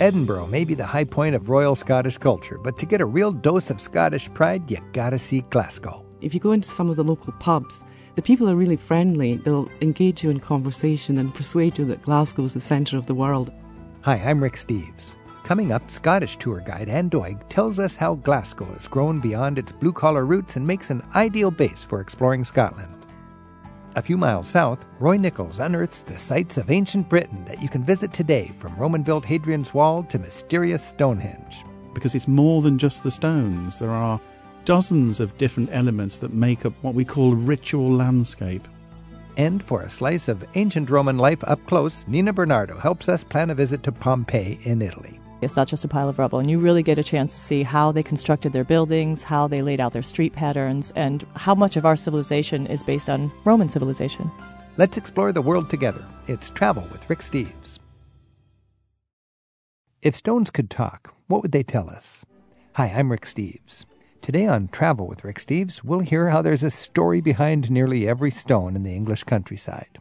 Edinburgh may be the high point of Royal Scottish culture, but to get a real dose of Scottish pride, you gotta see Glasgow. If you go into some of the local pubs, the people are really friendly. They'll engage you in conversation and persuade you that Glasgow is the centre of the world. Hi, I'm Rick Steves. Coming up, Scottish tour guide Anne Doig tells us how Glasgow has grown beyond its blue collar roots and makes an ideal base for exploring Scotland. A few miles south, Roy Nichols unearths the sites of ancient Britain that you can visit today, from Roman built Hadrian's Wall to mysterious Stonehenge. Because it's more than just the stones, there are dozens of different elements that make up what we call ritual landscape. And for a slice of ancient Roman life up close, Nina Bernardo helps us plan a visit to Pompeii in Italy. It's not just a pile of rubble, and you really get a chance to see how they constructed their buildings, how they laid out their street patterns, and how much of our civilization is based on Roman civilization. Let's explore the world together. It's Travel with Rick Steves. If stones could talk, what would they tell us? Hi, I'm Rick Steves. Today on Travel with Rick Steves, we'll hear how there's a story behind nearly every stone in the English countryside.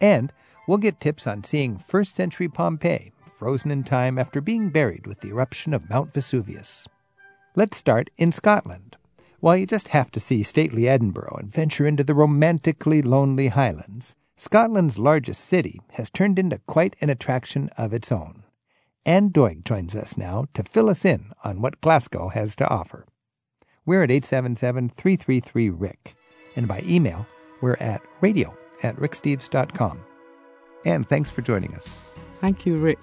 And we'll get tips on seeing first century Pompeii frozen in time after being buried with the eruption of Mount Vesuvius. Let's start in Scotland. While you just have to see stately Edinburgh and venture into the romantically lonely Highlands, Scotland's largest city has turned into quite an attraction of its own. Anne Doig joins us now to fill us in on what Glasgow has to offer. We're at 877 333 Rick, and by email, we're at radio at ricksteves.com. And thanks for joining us. Thank you, Rick.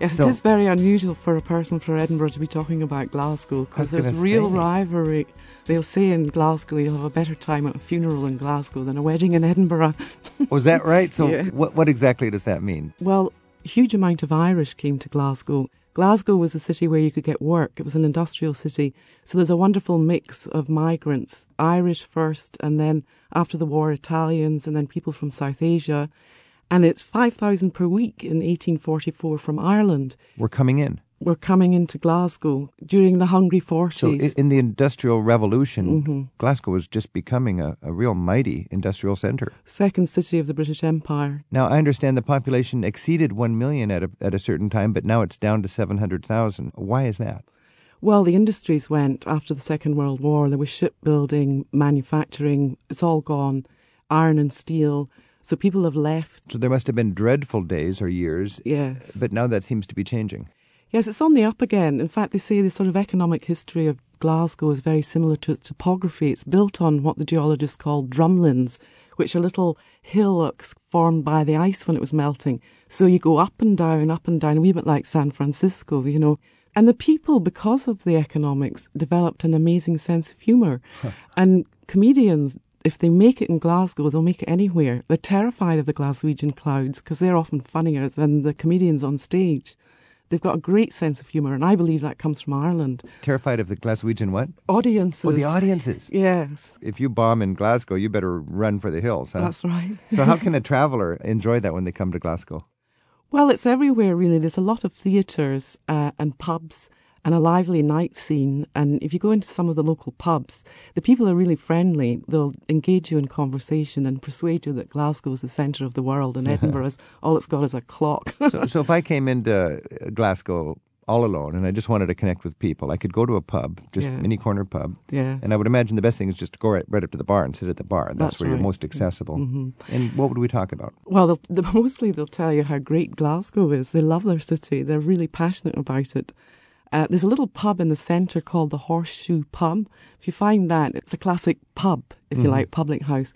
Yes, so, it is very unusual for a person from Edinburgh to be talking about Glasgow because there's real say. rivalry. They'll say in Glasgow you'll have a better time at a funeral in Glasgow than a wedding in Edinburgh. Was oh, that right? So, yeah. what, what exactly does that mean? Well, a huge amount of Irish came to Glasgow. Glasgow was a city where you could get work. It was an industrial city. So there's a wonderful mix of migrants, Irish first, and then after the war, Italians, and then people from South Asia and it's 5,000 per week in 1844 from Ireland. We're coming in. We're coming into Glasgow during the Hungry Forties. So, in the Industrial Revolution, mm-hmm. Glasgow was just becoming a, a real mighty industrial centre. Second city of the British Empire. Now, I understand the population exceeded 1 million at a, at a certain time, but now it's down to 700,000. Why is that? Well, the industries went after the Second World War. There was shipbuilding, manufacturing, it's all gone. Iron and steel. So people have left. So there must have been dreadful days or years. Yes. But now that seems to be changing. Yes, it's on the up again. In fact, they say the sort of economic history of Glasgow is very similar to its topography. It's built on what the geologists call drumlins, which are little hillocks formed by the ice when it was melting. So you go up and down, up and down, a wee bit like San Francisco, you know. And the people, because of the economics, developed an amazing sense of humour. Huh. And comedians if they make it in Glasgow, they'll make it anywhere. They're terrified of the Glaswegian clouds because they're often funnier than the comedians on stage. They've got a great sense of humour, and I believe that comes from Ireland. Terrified of the Glaswegian what? Audiences. Oh, the audiences. Yes. If you bomb in Glasgow, you better run for the hills, huh? That's right. so, how can a traveller enjoy that when they come to Glasgow? Well, it's everywhere, really. There's a lot of theatres uh, and pubs and a lively night scene. And if you go into some of the local pubs, the people are really friendly. They'll engage you in conversation and persuade you that Glasgow is the centre of the world and Edinburgh is all it's got is a clock. so, so if I came into Glasgow all alone and I just wanted to connect with people, I could go to a pub, just yeah. any corner pub. Yeah. And I would imagine the best thing is just to go right, right up to the bar and sit at the bar. That's, That's where right. you're most accessible. Mm-hmm. And what would we talk about? Well, they'll, they'll, mostly they'll tell you how great Glasgow is. They love their city. They're really passionate about it. Uh, there's a little pub in the centre called the Horseshoe Pub. If you find that, it's a classic pub, if mm-hmm. you like, public house.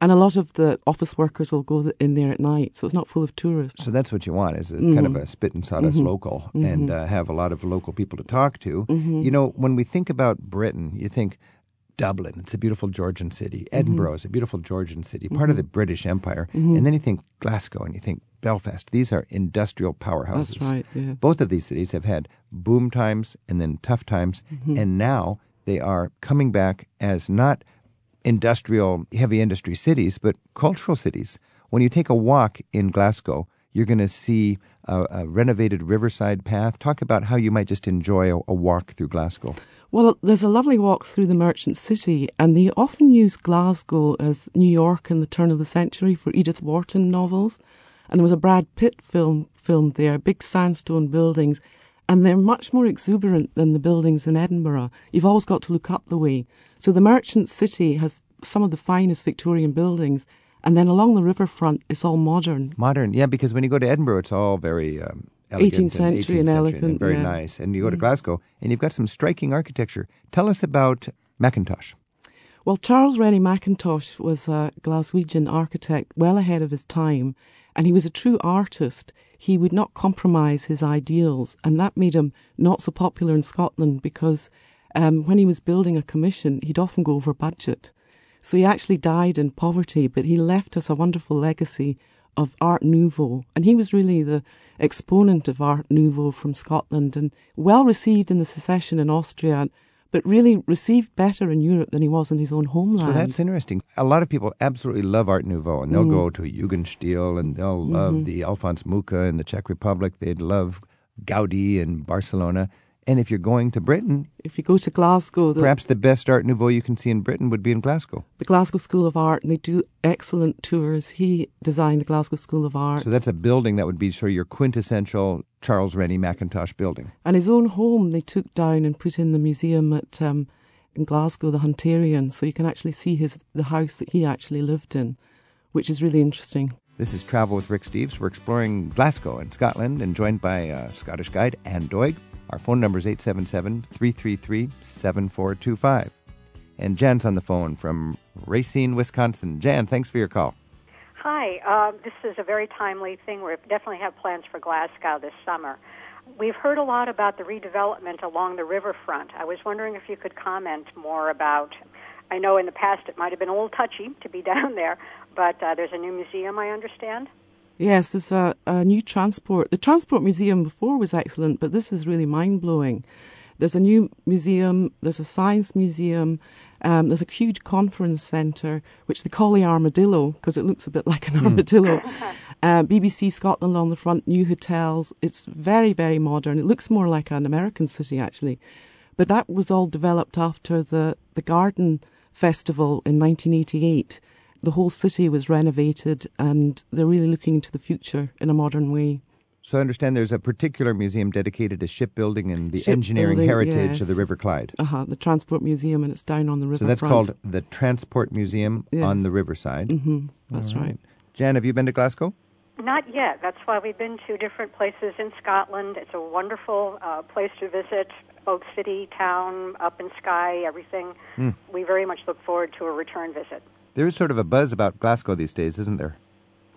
And a lot of the office workers will go in there at night, so it's not full of tourists. So that's what you want, is a mm-hmm. kind of a spit and sawdust mm-hmm. local, mm-hmm. and uh, have a lot of local people to talk to. Mm-hmm. You know, when we think about Britain, you think Dublin, it's a beautiful Georgian city. Mm-hmm. Edinburgh is a beautiful Georgian city, part of the British Empire. And then you think Glasgow, and you think Belfast. These are industrial powerhouses. That's right. Yeah. Both of these cities have had boom times and then tough times, mm-hmm. and now they are coming back as not industrial, heavy industry cities, but cultural cities. When you take a walk in Glasgow, you're going to see a, a, renovated riverside path. Talk about how you might just enjoy a, a walk through Glasgow. Well, there's a lovely walk through the merchant city, and they often use Glasgow as New York in the turn of the century for Edith Wharton novels. And there was a Brad Pitt film filmed there, big sandstone buildings, and they're much more exuberant than the buildings in Edinburgh. You've always got to look up the way. So the Merchant City has some of the finest Victorian buildings, and then along the riverfront, it's all modern. Modern, yeah, because when you go to Edinburgh, it's all very um, elegant 18th century and, 18th elegant, and very yeah. nice. And you go to Glasgow, and you've got some striking architecture. Tell us about Mackintosh. Well, Charles Rennie Mackintosh was a Glaswegian architect well ahead of his time, and he was a true artist. He would not compromise his ideals, and that made him not so popular in Scotland because um, when he was building a commission, he'd often go over budget. So he actually died in poverty, but he left us a wonderful legacy of Art Nouveau. And he was really the exponent of Art Nouveau from Scotland and well received in the secession in Austria, but really received better in Europe than he was in his own homeland. So that's interesting. A lot of people absolutely love Art Nouveau, and they'll Mm. go to Jugendstil, and they'll love Mm-hmm. the Alphonse Mucha in the Czech Republic. They'd love Gaudi in Barcelona. And if you're going to Britain, if you go to Glasgow, the, perhaps the best Art Nouveau you can see in Britain would be in Glasgow. the Glasgow School of Art, and they do excellent tours. He designed the Glasgow School of Art. So that's a building that would be sort of your quintessential Charles Rennie Mackintosh building. and his own home they took down and put in the museum at um, in Glasgow, the Hunterian, so you can actually see his the house that he actually lived in, which is really interesting. This is Travel with Rick Steves. We're exploring Glasgow in Scotland and joined by uh, Scottish guide Anne Doig. Our phone number is 877 333 7425. And Jan's on the phone from Racine, Wisconsin. Jan, thanks for your call. Hi, um, this is a very timely thing. We definitely have plans for Glasgow this summer. We've heard a lot about the redevelopment along the riverfront. I was wondering if you could comment more about. I know in the past it might have been a little touchy to be down there, but uh, there's a new museum, I understand. Yes, there's a, a new transport. The transport museum before was excellent, but this is really mind blowing. There's a new museum. There's a science museum. Um, there's a huge conference centre, which they call the Armadillo because it looks a bit like an armadillo. uh, BBC Scotland on the front, new hotels. It's very, very modern. It looks more like an American city, actually. But that was all developed after the, the Garden Festival in 1988. The whole city was renovated, and they're really looking into the future in a modern way. So I understand there's a particular museum dedicated to shipbuilding and the Shipbuilding, engineering heritage yes. of the River Clyde. Uh huh. The Transport Museum, and it's down on the river. So that's called the Transport Museum on the riverside. hmm That's right. Jan, have you been to Glasgow? Not yet. That's why we've been to different places in Scotland. It's a wonderful uh, place to visit, both city, town, up in Skye, everything. We very much look forward to a return visit. There is sort of a buzz about Glasgow these days, isn't there?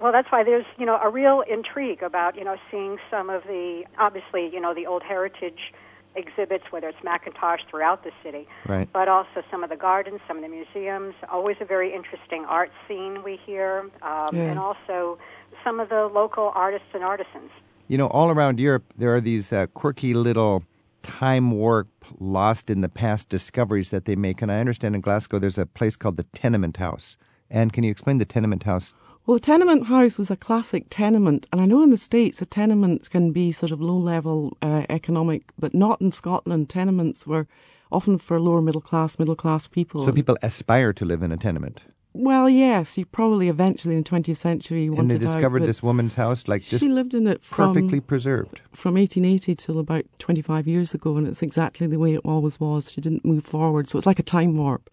Well, that's why there's you know a real intrigue about you know seeing some of the obviously you know the old heritage exhibits, whether it's Mackintosh throughout the city, Right. but also some of the gardens, some of the museums. Always a very interesting art scene we hear, um, Yes. and also some of the local artists and artisans. You know, all around Europe, there are these uh, quirky little time warp, lost in the past discoveries that they make. And I understand in Glasgow there's a place called the Tenement House. And can you explain the Tenement House? Well, the tenement house was a classic tenement, and I know in the States a tenement can be sort of low level uh, economic, but not in Scotland. Tenements were often for lower middle class, middle class people. So people aspire to live in a tenement. Well, yes, you probably eventually in the 20th century wanted And they discovered but this woman's house, like just she lived in it from perfectly preserved. from 1880 till about 25 years ago, and it's exactly the way it always was. She didn't move forward, so it's like a time warp.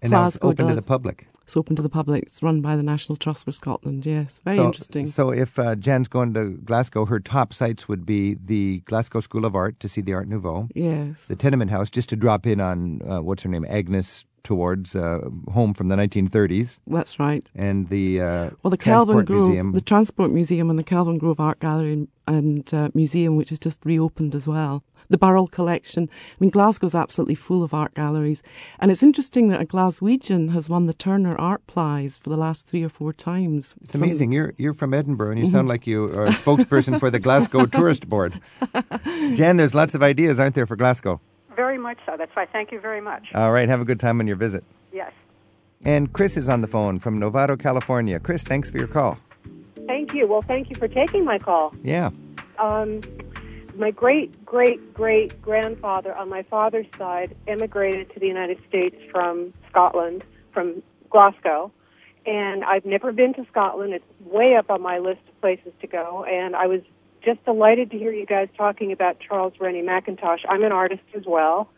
And now it's open to the public. It's open to the public. It's run by the National Trust for Scotland. Yes, very so, interesting. So if uh, Jan's going to Glasgow, her top sites would be the Glasgow School of Art to see the Art Nouveau, yes. the Tenement House, just to drop in on, uh, what's her name, Agnes Toward's uh, home from the 1930s, That's right. and the uh, Well, the Transport Kelvingrove, Museum. the Transport Museum, and the Kelvingrove Art Gallery and, and uh, Museum, which has just reopened as well. The Burrell Collection. I mean, Glasgow's absolutely full of art galleries, and it's interesting that a Glaswegian has won the Turner Art Prize for the last three or four times. It's amazing. You're you're from Edinburgh, and you sound like you are a spokesperson for the Glasgow Tourist Board. Jan, there's lots of ideas, aren't there, for Glasgow? Very much so. That's why. Thank you very much. All right, have a good time on your visit. yes. And Chris is on the phone from Novato, California. Chris, thanks for your call. Thank you. Well, thank you for taking my call. Yeah. Um, my great great great grandfather on my father's side immigrated to the United States from Scotland, from Glasgow, and I've never been to Scotland. It's way up on my list of places to go, and I was just delighted to hear you guys talking about Charles Rennie Mackintosh. I'm an artist as well,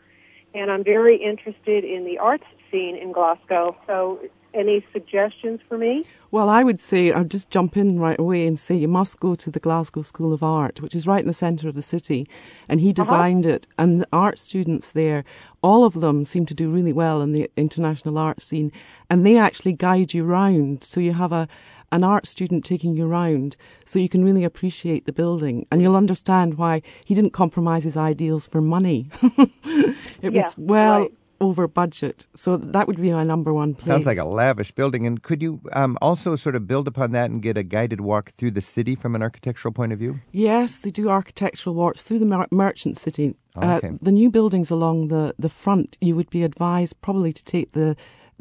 and I'm very interested in the arts scene in Glasgow. So, any suggestions for me? Well, I would say I'll just jump in right away and say you must go to the Glasgow School of Art, which is right in the centre of the city, and he uh-huh. designed uh-huh. it. And the art students there, all of them seem to do really well in the international art scene, and they actually guide you round. So you have a an art student taking you round so you can really appreciate the building and you'll understand why he didn't compromise his ideals for money. it yeah, was well right. over budget. So that would be my number one place. Sounds like a lavish building. And could you um, also sort of build upon that and get a guided walk through the city from an architectural point of view? Yes, they do architectural walks through the mer- merchant city. Uh, okay. Uh, the new buildings along the, the front, you would be advised probably to take the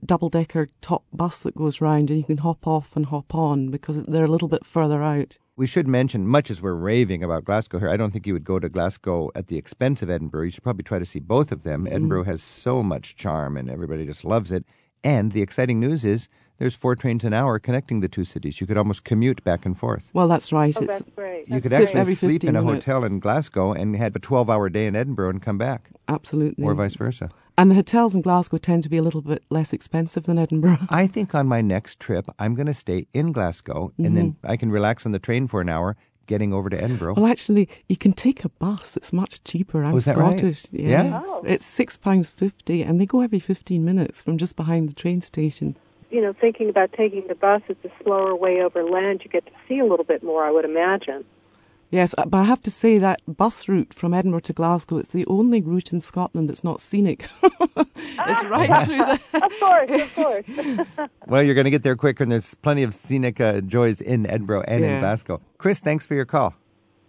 double decker top bus that goes round and you can hop off and hop on because they're a little bit further out. We should mention, much as we're raving about Glasgow here, I don't think you would go to Glasgow at the expense of Edinburgh. You should probably try to see both of them. Mm. Edinburgh has so much charm and everybody just loves it. And the exciting news is there's four trains an hour connecting the two cities. You could almost commute back and forth. Well, that's right. Oh, that's great. You that's could actually Every sleep in a minutes. hotel in Glasgow and have a 12 hour day in Edinburgh and come back. Absolutely. Or vice versa. And the hotels in Glasgow tend to be a little bit less expensive than Edinburgh. I think on my next trip, I'm going to stay in Glasgow mm-hmm. and then I can relax on the train for an hour getting over to Edinburgh. Well, actually, you can take a bus. It's much cheaper. I'm oh, is that Scottish. Right? Yes. Yeah. Oh. It's six pounds fifty, and they go every fifteen minutes from just behind the train station. You know, thinking about taking the bus, it's a slower way over land. You get to see a little bit more, I would imagine. Yes, uh, but I have to say that bus route from Edinburgh to Glasgow, it's the only route in Scotland that's not scenic. it's right through the... of course, of course. well, you're going to get there quicker, and there's plenty of scenic uh, joys in Edinburgh and yeah. in Glasgow. Chris, thanks for your call.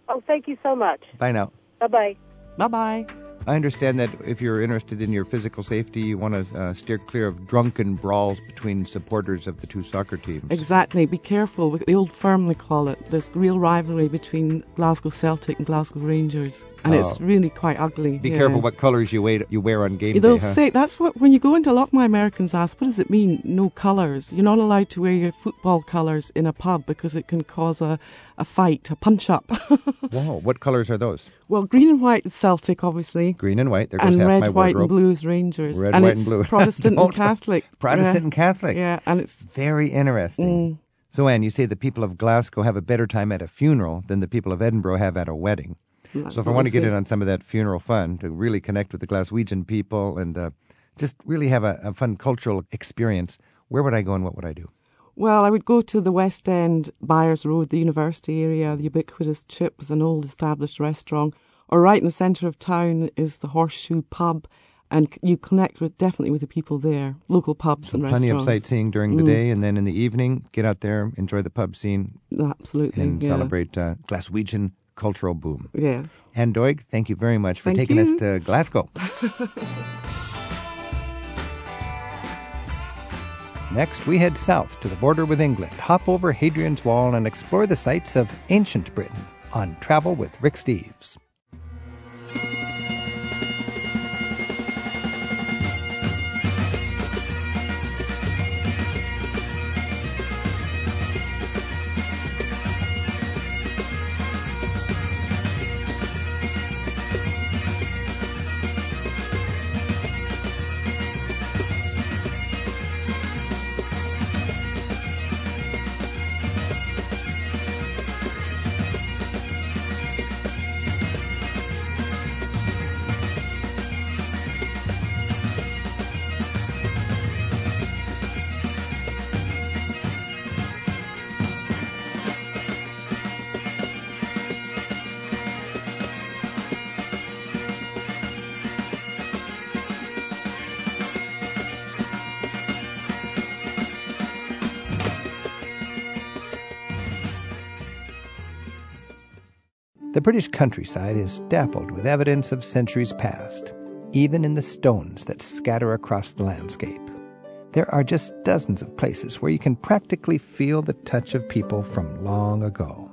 Oh, thank you so much. Bye now. Bye-bye. Bye-bye. I understand that if you're interested in your physical safety, you want to uh, steer clear of drunken brawls between supporters of the two soccer teams. Exactly. Be careful. The old firm, they call it. There's real rivalry between Glasgow Celtic and Glasgow Rangers. And oh. it's really quite ugly. Be yeah. careful what colours you wear, you wear on game They'll day. Huh? say that's what when you go into a lot of my Americans ask, what does it mean? No colours. You're not allowed to wear your football colours in a pub because it can cause a, a fight, a punch up. Whoa! What colours are those? Well, green and white is Celtic, obviously. Green and white. There goes and half red, my white, wardrobe. and blue is Rangers. Red, and white, and blue. Protestant and Catholic. Protestant yeah. and Catholic. Yeah, and it's very interesting. Mm. So, Anne, you say the people of Glasgow have a better time at a funeral than the people of Edinburgh have at a wedding. That's so, if I want to get in on some of that funeral fun, to really connect with the Glaswegian people and uh, just really have a, a fun cultural experience, where would I go and what would I do? Well, I would go to the West End, Byres Road, the university area, the ubiquitous Chips, an old established restaurant. Or right in the centre of town is the Horseshoe Pub, and you connect with definitely with the people there, local pubs so and plenty restaurants. of sightseeing during the Mm. day, and then in the evening, get out there, enjoy the pub scene, Absolutely. and yeah. celebrate uh, Glaswegian cultural boom. Yes. Anne Doig, thank you very much for Thank taking you. us to Glasgow. Next, we head south to the border with England, hop over Hadrian's Wall, and explore the sights of ancient Britain on Travel with Rick Steves. British countryside is dappled with evidence of centuries past, even in the stones that scatter across the landscape. There are just dozens of places where you can practically feel the touch of people from long ago.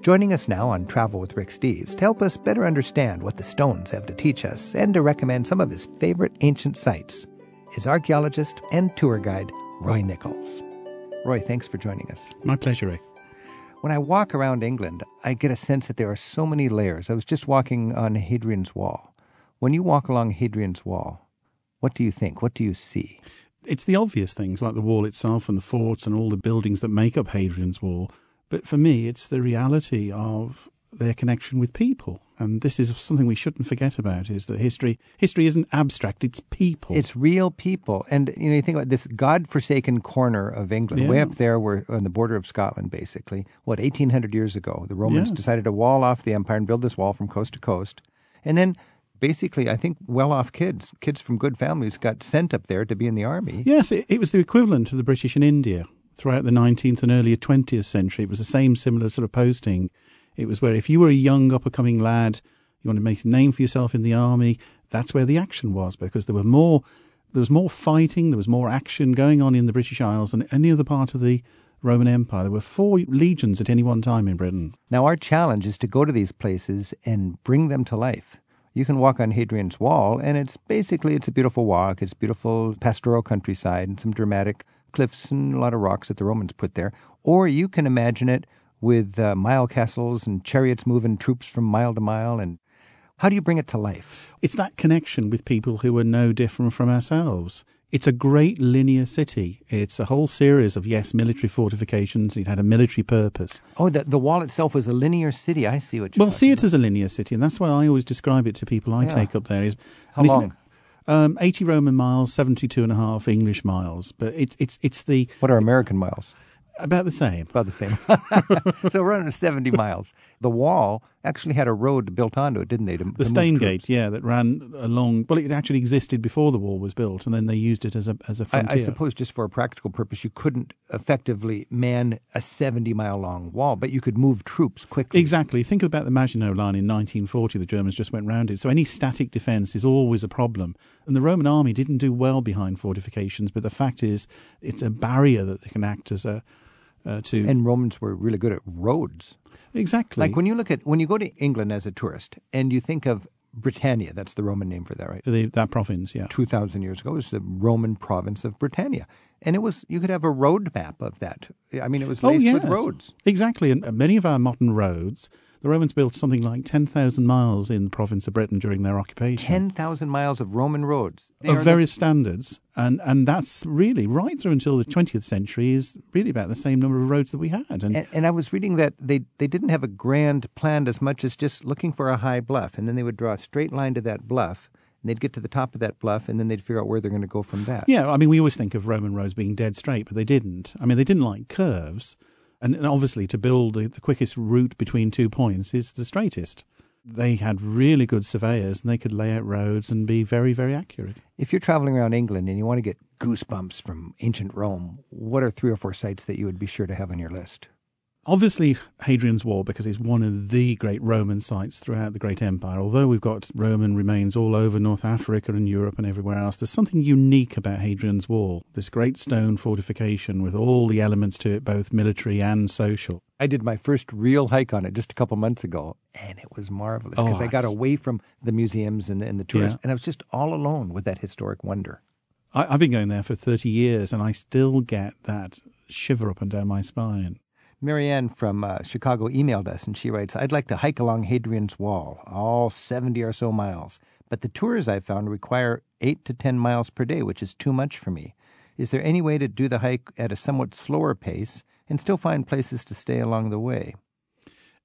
Joining us now on Travel with Rick Steves to help us better understand what the stones have to teach us and to recommend some of his favorite ancient sites is archaeologist and tour guide Roy Nichols. Roy, thanks for joining us. My pleasure, Rick. When I walk around England, I get a sense that there are so many layers. I was just walking on Hadrian's Wall. When you walk along Hadrian's Wall, what do you think? What do you see? It's the obvious things like the wall itself and the forts and all the buildings that make up Hadrian's Wall. But for me, it's the reality of their connection with people. And this is something we shouldn't forget about is that history history isn't abstract, it's people. It's real people. And you know, you think about this God-forsaken corner of England, Yeah. way up there we're on the border of Scotland basically. What 1800 years ago, the Romans Yes. decided to wall off the empire and build this wall from coast to coast. And then basically, I think well-off kids, kids from good families got sent up there to be in the army. Yes, it, it was the equivalent of the British in India throughout the 19th and earlier 20th century. It was the same similar sort of posting. It was where if you were a young up and coming lad, you wanted to make a name for yourself in the army, that's where the action was because there were more there was more fighting, there was more action going on in the British Isles than any other part of the Roman Empire. There were four legions at any one time in Britain. Now, our challenge is to go to these places and bring them to life. You can walk on Hadrian's Wall, and it's basically it's a beautiful walk. It's beautiful pastoral countryside and some dramatic cliffs and a lot of rocks that the Romans put there. Or you can imagine it with uh, mile castles and chariots moving troops from mile to mile. And how do you bring it to life? It's that connection with people who are no different from ourselves. It's a great linear city. It's a whole series of, yes, military fortifications. It had a military purpose. Oh, the, the wall itself was a linear city. I see what you're Well, see it as a linear city, and that's why I always describe it to people I Yeah. take up there. Is How long? Um, 80 Roman miles, 72 and a half English miles. But it's, it's, it's the. What are American miles? About the same. About the same. so we're under 70 miles. The wall actually had a road built onto it, didn't they? To, The Stanegate, yeah, that ran along. Well, it actually existed before the wall was built, and then they used it as a as a I, frontier. I suppose just for a practical purpose, you couldn't effectively man a 70 mile long wall, but you could move troops quickly. Exactly. Think about the Maginot Line in 1940. The Germans just went round it. So any static defence is always a problem. And the Roman army didn't do well behind fortifications. But the fact is, it's a barrier that they can act as a uh, to And Romans were really good at roads. exactly. Like when you look at, when you go to England as a tourist and you think of Britannia, that's the Roman name for that, right? for the, that province, yeah. 2,000 years ago, it was the Roman province of Britannia. And it was, you could have a road map of that. I mean, it was laced with roads. Exactly. And uh, many of our modern roads, the Romans built something like 10,000 miles in the province of Britain during their occupation. 10,000 miles of Roman roads. They of the- various standards. And, and that's really, right through until the 20th century, is really about the same number of roads that we had. And, And, and I was reading that they, they didn't have a grand plan as much as just looking for a high bluff. And then they would draw a straight line to that bluff, and they'd get to the top of that bluff, and then they'd figure out where they're going to go from that. yeah, I mean, we always think of Roman roads being dead straight, but they didn't. I mean, they didn't like curves. And, obviously, to build the, the quickest route between two points is the straightest. They had really good surveyors and they could lay out roads and be very, very accurate. If you're traveling around England and you want to get goosebumps from ancient Rome, what are three or four sites that you would be sure to have on your list? Obviously, Hadrian's Wall, because it's one of the great Roman sites throughout the Great Empire. Although we've got Roman remains all over North Africa and Europe and everywhere else, there's something unique about Hadrian's Wall. This great stone fortification with all the elements to it, both military and social. I did my first real hike on it just a couple months ago, and it was marvelous because Oh, I got away from the museums and the, and the tourists, Yeah. and I was just all alone with that historic wonder. I, I've been going there for 30 years and I still get that shiver up and down my spine. Marianne from uh, Chicago emailed us, and she writes, I'd like to hike along Hadrian's Wall, all 70 or so miles, but the tours I've found require 8 to 10 miles per day, which is too much for me. Is there any way to do the hike at a somewhat slower pace and still find places to stay along the way?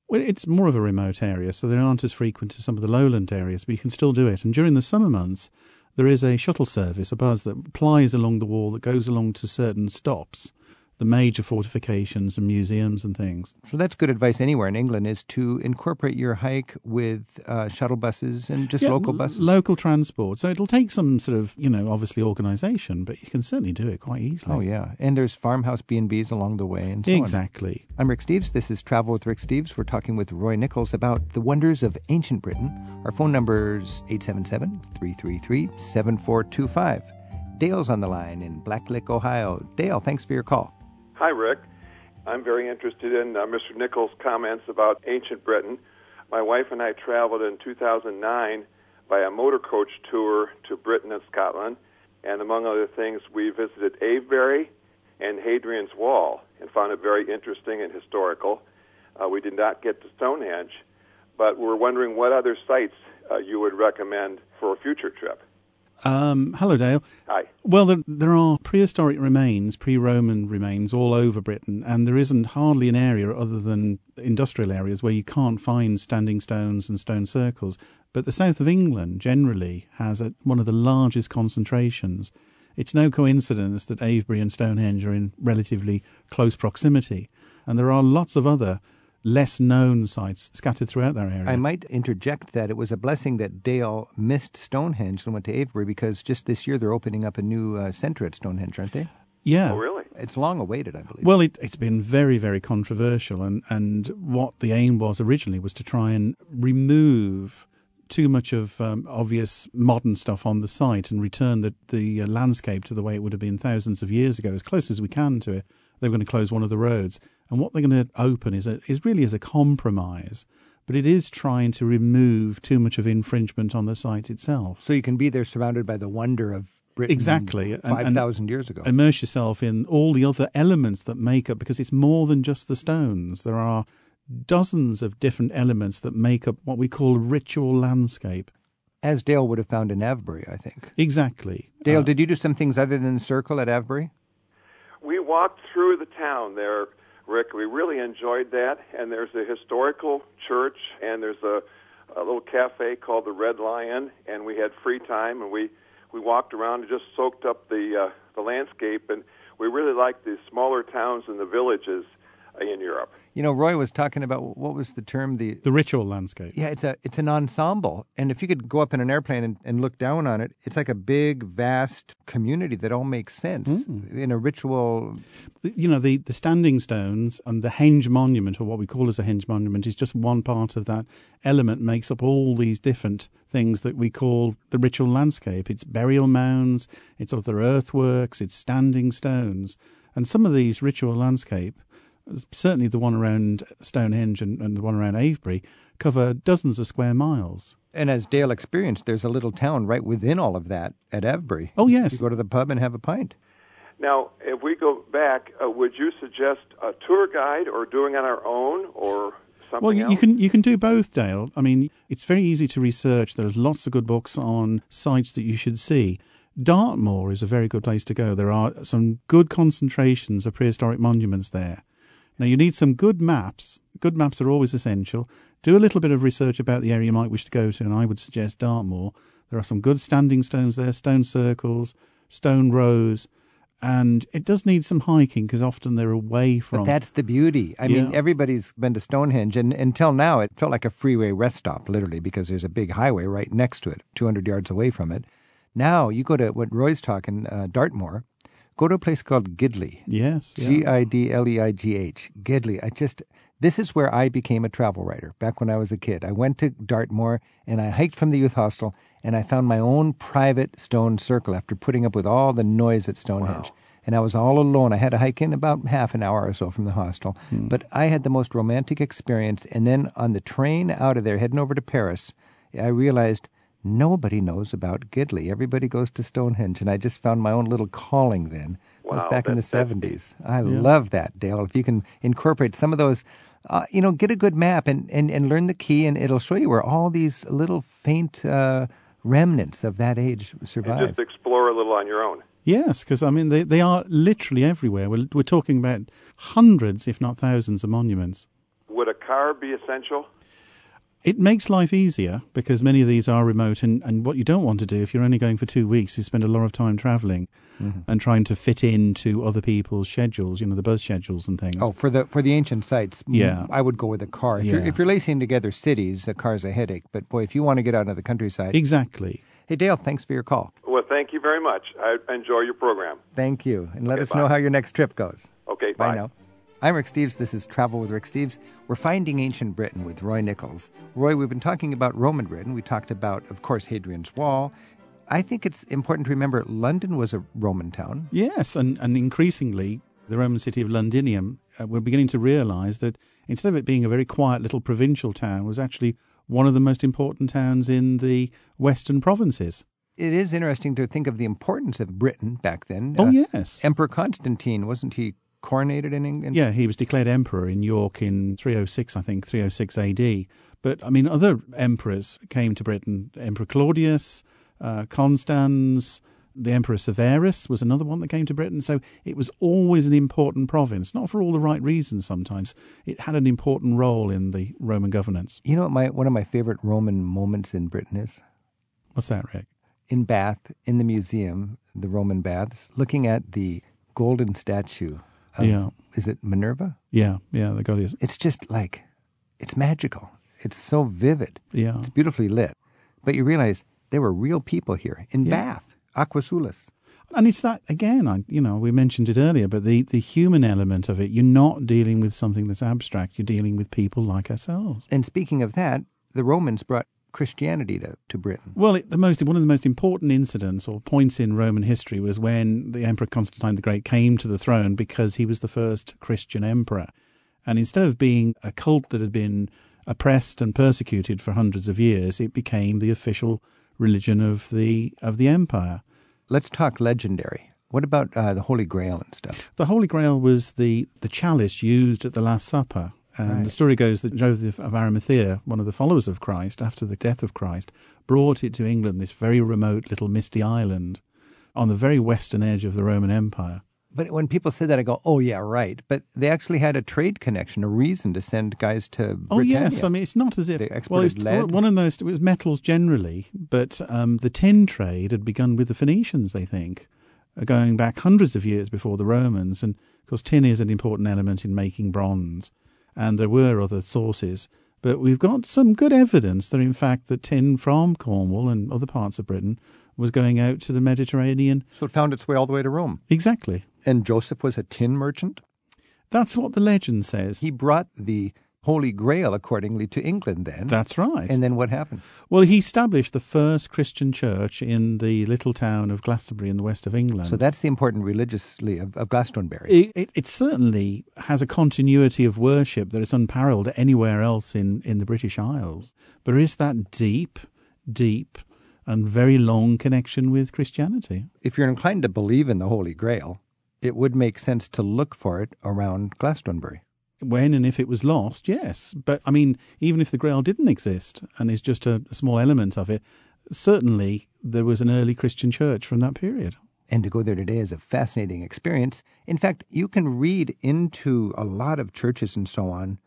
Well, it's more of a remote area, so they aren't as frequent as some of the lowland areas, but you can still do it. And during the summer months, there is a shuttle service, a bus that plies along the wall that goes along to certain stops, the major fortifications and museums and things. So that's good advice anywhere in England is to incorporate your hike with uh, shuttle buses and just Yeah, local l- buses. Local transport. So it'll take some sort of, you know, obviously organisation, but you can certainly do it quite easily. oh yeah, and there's farmhouse B and B's along the way, and so on. Exactly. I'm Rick Steves. This is Travel with Rick Steves. We're talking with Roy Nichols about the wonders of ancient Britain. Our phone number is 877 333 7425. Dale's on the line in Blacklick, Ohio. Dale, thanks for your call. Hi, Rick. I'm very interested in uh, Mr. Nichols' comments about ancient Britain. My wife and I traveled in 2009 by a motor coach tour to Britain and Scotland, and among other things, we visited Avebury and Hadrian's Wall and found it very interesting and historical. Uh, we did not get to Stonehenge, but we're wondering what other sites uh, you would recommend for a future trip. Um, hello, Dale. Hi. Well, there, there are prehistoric remains, pre Roman remains all over Britain, and there isn't hardly an area other than industrial areas where you can't find standing stones and stone circles. But the south of England generally has a, one of the largest concentrations. It's no coincidence that Avebury and Stonehenge are in relatively close proximity, and there are lots of other less known sites scattered throughout that area. I might interject that it was a blessing that Dale missed Stonehenge and went to Avebury because just this year they're opening up a new uh, centre at Stonehenge, aren't they? yeah. Oh, really? It's long awaited, I believe. Well, it, it's been very, very controversial, and, and what the aim was originally was to try and remove too much of um, obvious modern stuff on the site and return the, the uh, landscape to the way it would have been thousands of years ago, as close as we can to it. They were going to close one of the roads, and what they're going to open is a, is really as a compromise, but it is trying to remove too much of infringement on the site itself. so you can be there surrounded by the wonder of Britain Exactly, and- and- 5,000 years ago. immerse yourself in all the other elements that make up because it's more than just the stones there are dozens of different elements that make up what we call a ritual landscape As Dale would have found in Avebury, I think. exactly Dale, Uh, did you do some things other than the circle at Avebury? We walked through the town there, Rick. We really enjoyed that. And there's a historical church, and there's a, a little cafe called the Red Lion. And we had free time, and we we walked around and just soaked up the uh, the landscape. And we really liked the smaller towns and the villages in Europe. You know, Roy was talking about what was the term? The the ritual landscape yeah, it's a it's an ensemble, and if you could go up in an airplane and, and look down on it, it's like a big, vast community that all makes sense mm. in a ritual. you know the, the standing stones and the henge monument or what we call as a henge monument is just one part of that element makes up all these different things that we call the ritual landscape it's burial mounds it's other earthworks it's standing stones and some of these ritual landscape certainly the one around stonehenge and, and the one around avebury cover dozens of square miles And as Dale experienced, there's a little town right within all of that at Avebury. oh yes You go to the pub and have a pint. Now, if we go back, uh, would you suggest a tour guide or doing on our own or something Well, you, else? you can you can do both, Dale. I mean, it's very easy to research. There's lots of good books on sites that you should see. Dartmoor is a very good place to go. There are some good concentrations of prehistoric monuments there. Now, you need some good maps. Good maps are always essential. Do a little bit of research about the area you might wish to go to, and I would suggest Dartmoor. There are some good standing stones there, stone circles, stone rows, and it does need some hiking because often they're away from. But that's the beauty. I mean, everybody's been to Stonehenge, and until now, it felt like a freeway rest stop, literally, because there's a big highway right next to it, 200 yards away from it. Now, you go to what Roy's talking, uh, Dartmoor, go to a place called Gidleigh. yes, yeah. G I D L E I G H. Gidleigh. I just, this is where I became a travel writer back when I was a kid. I went to Dartmoor and I hiked from the youth hostel and I found my own private stone circle after putting up with all the noise at Stonehenge. And I was all alone. I had to hike in about half an hour or so from the hostel. Hmm. But I had the most romantic experience. And then on the train out of there, heading over to Paris, I realized nobody knows about Gidleigh. Everybody goes to Stonehenge. And I just found my own little calling then. That was Wow, back in the that's- that's 70s. I love that, Dale. If you can incorporate some of those, uh, you know, get a good map and, and, and learn the key, and it'll show you where all these little faint uh, remnants of that age and survive. just explore a little on your own. Yes, because I mean they they are literally everywhere. We're we're talking about hundreds, if not thousands, of monuments. Would a car be essential? It makes life easier because many of these are remote, and, and what you don't want to do if you're only going for two weeks is spend a lot of time traveling and trying to fit into other people's schedules, you know, the bus schedules and things. Oh, for the for the ancient sites, mm, Yeah. I would go with a car. If, you're, Yeah. if you're lacing together cities, a car's a headache. But boy, if you want to get out into the countryside, exactly. hey Dale, thanks for your call. Well, thank you very much. I enjoy your program. Thank you, and let Okay, us know how your next trip goes. Okay, Bye bye. now. I'm Rick Steves. This is Travel with Rick Steves. We're finding ancient Britain with Roy Nichols. Roy, we've been talking about Roman Britain. We talked about, of course, Hadrian's Wall. I think it's important to remember London was a Roman town. Yes, and, and increasingly, the Roman city of Londinium, uh, we're beginning to realize that instead of it being a very quiet little provincial town, was actually one of the most important towns in the western provinces. It is interesting to think of the importance of Britain back then. Oh, Uh, yes. Emperor Constantine, wasn't he coronated in England? Yeah, he was declared emperor in York in 306, I think, 306 AD. But I mean, other emperors came to Britain. Emperor Claudius, uh, Constans, the Emperor Severus was another one that came to Britain. So it was always an important province, not for all the right reasons sometimes. It had an important role in the Roman governance. You know what my one of my favorite Roman moments in Britain is? What's that, Rick? In Bath, in the museum, the Roman baths, looking at the golden statue of, Yeah. is it Minerva? Yeah, yeah, the goddess. It's just like, it's magical. It's so vivid. Yeah. It's beautifully lit. But you realize there were real people here in Yeah. Bath, Aquae Sulis. And it's that again. I, you know, we mentioned it earlier, but the the human element of it. You're not dealing with something that's abstract. You're dealing with people like ourselves. And speaking of that, the Romans brought Christianity to, to Britain. Well, it, the most one of the most important incidents or points in Roman history was when the Emperor Constantine the Great came to the throne because he was the first Christian emperor, and instead of being a cult that had been oppressed and persecuted for hundreds of years, it became the official religion of the of the empire. Let's talk legendary. What about uh, the Holy Grail and stuff? The Holy Grail was the, the chalice used at the Last Supper. And Right. the story goes that Joseph of Arimathea, one of the followers of Christ, after the death of Christ, brought it to England, this very remote little misty island on the very western edge of the Roman Empire. But when people say that, I go, "Oh yeah, right." But they actually had a trade connection, a reason to send guys to. Oh yes, I mean it's not as if They well, it was lead. one of those. It was metals generally, but um, the tin trade had begun with the Phoenicians. They think, uh, going back hundreds of years before the Romans, and of course tin is an important element in making bronze, and there were other sources. But we've got some good evidence that, in fact, the tin from Cornwall and other parts of Britain was going out to the Mediterranean. so it found its way all the way to Rome. Exactly. And Joseph was a tin merchant. That's what the legend says. He brought the Holy Grail, accordingly, to England. Then That's right. And then what happened? Well, he established the first Christian church in the little town of Glastonbury in the west of England. So that's the important religiously of, of Glastonbury. it, it, it certainly has a continuity of worship that is unparalleled anywhere else in, in the British Isles. But is that deep, deep, and very long connection with Christianity. if you're inclined to believe in the Holy Grail, it would make sense to look for it around Glastonbury. When and if it was lost, yes. But I mean, even if the Grail didn't exist and is just a, a small element of it, certainly there was an early Christian church from that period. And to go there today is a fascinating experience. In fact, you can read into a lot of churches and so on,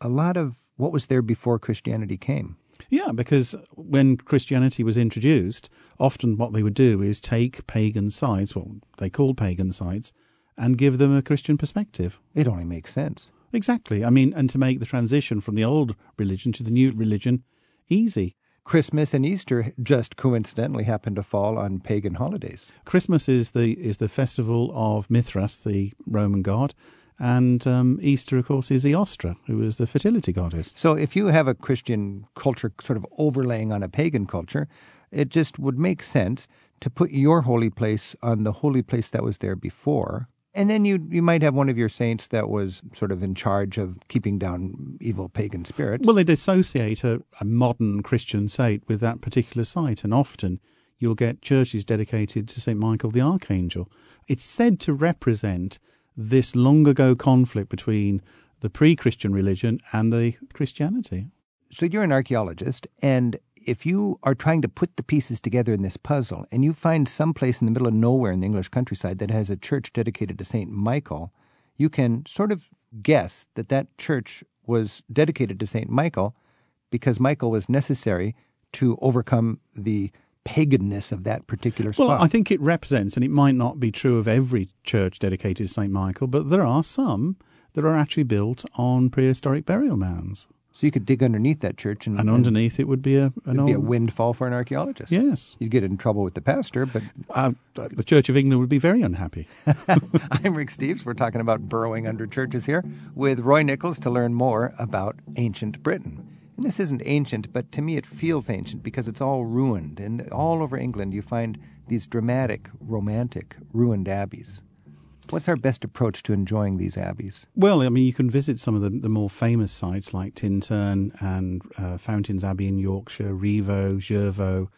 a lot of what was there before Christianity came. Yeah, because when Christianity was introduced, often what they would do is take pagan sites, what they called pagan sites, and give them a Christian perspective. It only makes sense. Exactly. I mean, and to make the transition from the old religion to the new religion easy. Christmas and Easter just coincidentally happen to fall on pagan holidays. Christmas is the is the festival of Mithras, the Roman god, and um, Easter, of course, is Eostra, who is the fertility goddess. So if you have a Christian culture sort of overlaying on a pagan culture, it just would make sense to put your holy place on the holy place that was there before. And then you you might have one of your saints that was sort of in charge of keeping down evil pagan spirits. Well, they'd associate a, a modern Christian saint with that particular site, and often you'll get churches dedicated to St. Michael the Archangel. It's said to represent this long ago conflict between the pre Christian religion and the Christianity. So you're an archaeologist, and if you are trying to put the pieces together in this puzzle, and you find some place in the middle of nowhere in the English countryside that has a church dedicated to Saint Michael, you can sort of guess that that church was dedicated to Saint Michael because Michael was necessary to overcome the paganness of that particular spot. Well, I think it represents, and it might not be true of every church dedicated to St. Michael, but there are some that are actually built on prehistoric burial mounds. So you could dig underneath that church, and, And underneath it would be a, an it'd be a windfall for an archaeologist. Yes. You'd get in trouble with the pastor, but Uh, the Church of England would be very unhappy. I'm Rick Steves. We're talking about burrowing under churches here with Roy Nichols to learn more about ancient Britain. And this isn't ancient, but to me it feels ancient because it's all ruined. And all over England you find these dramatic, romantic, ruined abbeys. What's our best approach to enjoying these abbeys? Well, I mean, you can visit some of the, the more famous sites like Tintern and uh, Fountains Abbey in Yorkshire, Rievaulx, Jervaulx.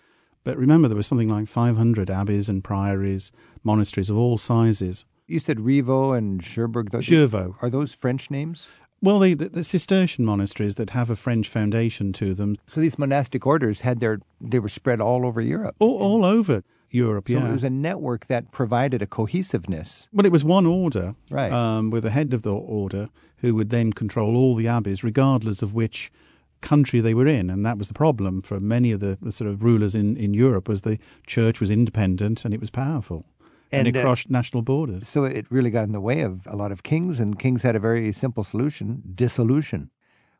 But remember, there was something like 500 abbeys and priories, monasteries of all sizes You said Rievaulx and Cherbourg. Jervaulx. Are those French names? Well, they, the, the Cistercian monasteries that have a French foundation to them, So these monastic orders had their they were spread all over Europe. all, all over Europe. So yeah, it was a network that provided a cohesiveness. Well, it was one order, Right. um, with the head of the order who would then control all the abbeys, regardless of which country they were in. And that was the problem for many of the, the sort of rulers in, in Europe was the church was independent and it was powerful. And, And, it uh, crossed national borders. So it really got in the way of a lot of kings, and kings had a very simple solution dissolution.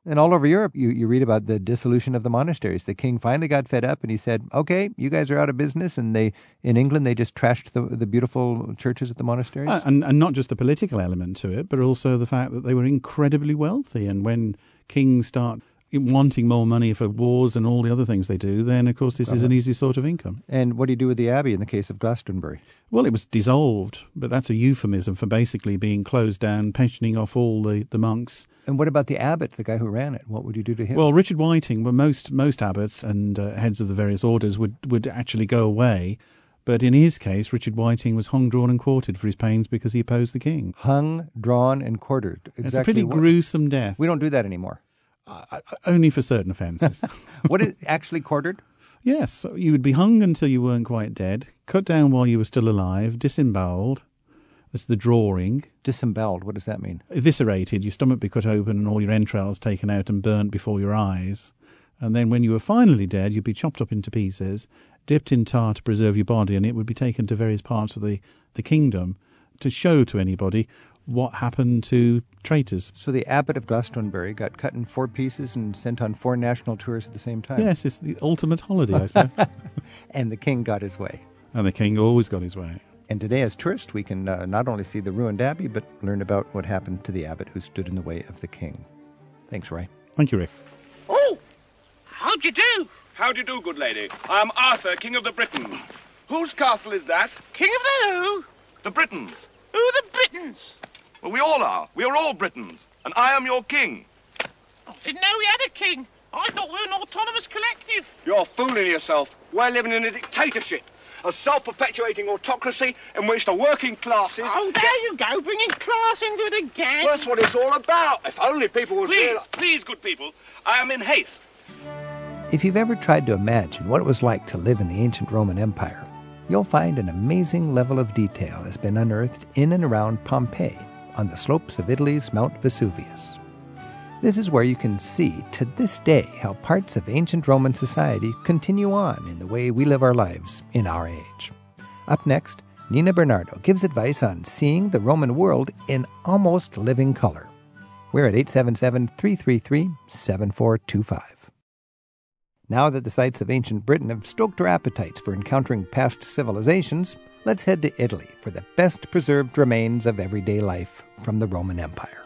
And all over Europe, you, you read about the dissolution of the monasteries. The king finally got fed up and he said, Okay, you guys are out of business. And they, in England, they just trashed the, the beautiful churches at the monasteries. Uh, and, and not just the political element to it, but also the fact that they were incredibly wealthy. And when kings start wanting more money for wars and all the other things they do, then of course this is an easy sort of income. and what do you do with the abbey in the case of Glastonbury? Well, it was dissolved, but that's a euphemism for basically being closed down, pensioning off all the, the monks. And what about the abbot, the guy who ran it? What would you do to him? Well, Richard Whiting, well, most most abbots and uh, heads of the various orders would, would actually go away. But in his case, Richard Whiting was hung, drawn, and quartered for his pains because he opposed the king. hung, drawn, and quartered. Exactly it's a pretty what- gruesome death, We don't do that anymore. Uh, only for certain offences. What is it? actually quartered? yes, so you would be hung until you weren't quite dead, cut down while you were still alive, disemboweled. That's the drawing. Disemboweled. What does that mean? eviscerated, your stomach be cut open and all your entrails taken out and burnt before your eyes. And then when you were finally dead, you'd be chopped up into pieces, dipped in tar to preserve your body, and it would be taken to various parts of the, the kingdom to show to anybody what happened to traitors. So the abbot of Glastonbury got cut in four pieces and sent on four national tours at the same time. Yes, it's the ultimate holiday, I suppose. And the king got his way. and the king always got his way. And today, as tourists, we can uh, not only see the ruined abbey, but learn about what happened to the abbot who stood in the way of the king. Thanks, Ray. Thank you, Rick. Oh, how'd you do? How do you do, good lady? I am Arthur, King of the Britons. Whose castle is that? King of the who? The Britons. Who are the Britons? Well, we all are. We are all Britons. And I am your king. I didn't know we had a king. I thought we were an autonomous collective. You're fooling yourself. We're living in a dictatorship, a self-perpetuating autocracy in which the working classes. Oh, there you go, bringing class into it again. Well, that's what it's all about. If only people would Please, realize. please, good people. I am in haste. If you've ever tried to imagine what it was like to live in the ancient Roman Empire, you'll find an amazing level of detail has been unearthed in and around Pompeii on the slopes of Italy's Mount Vesuvius. This is where you can see to this day how parts of ancient Roman society continue on in the way we live our lives in our age. Up next, Nina Bernardo gives advice on seeing the Roman world in almost living color. We're at 877 333 7425. Now that the sights of ancient Britain have stoked our appetites for encountering past civilizations, let's head to Italy for the best preserved remains of everyday life from the Roman Empire.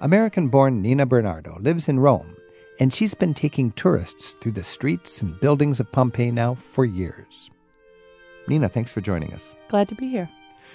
American born Nina Bernardo lives in Rome, and she's been taking tourists through the streets and buildings of Pompeii now for years. Nina, thanks for joining us. Glad to be here.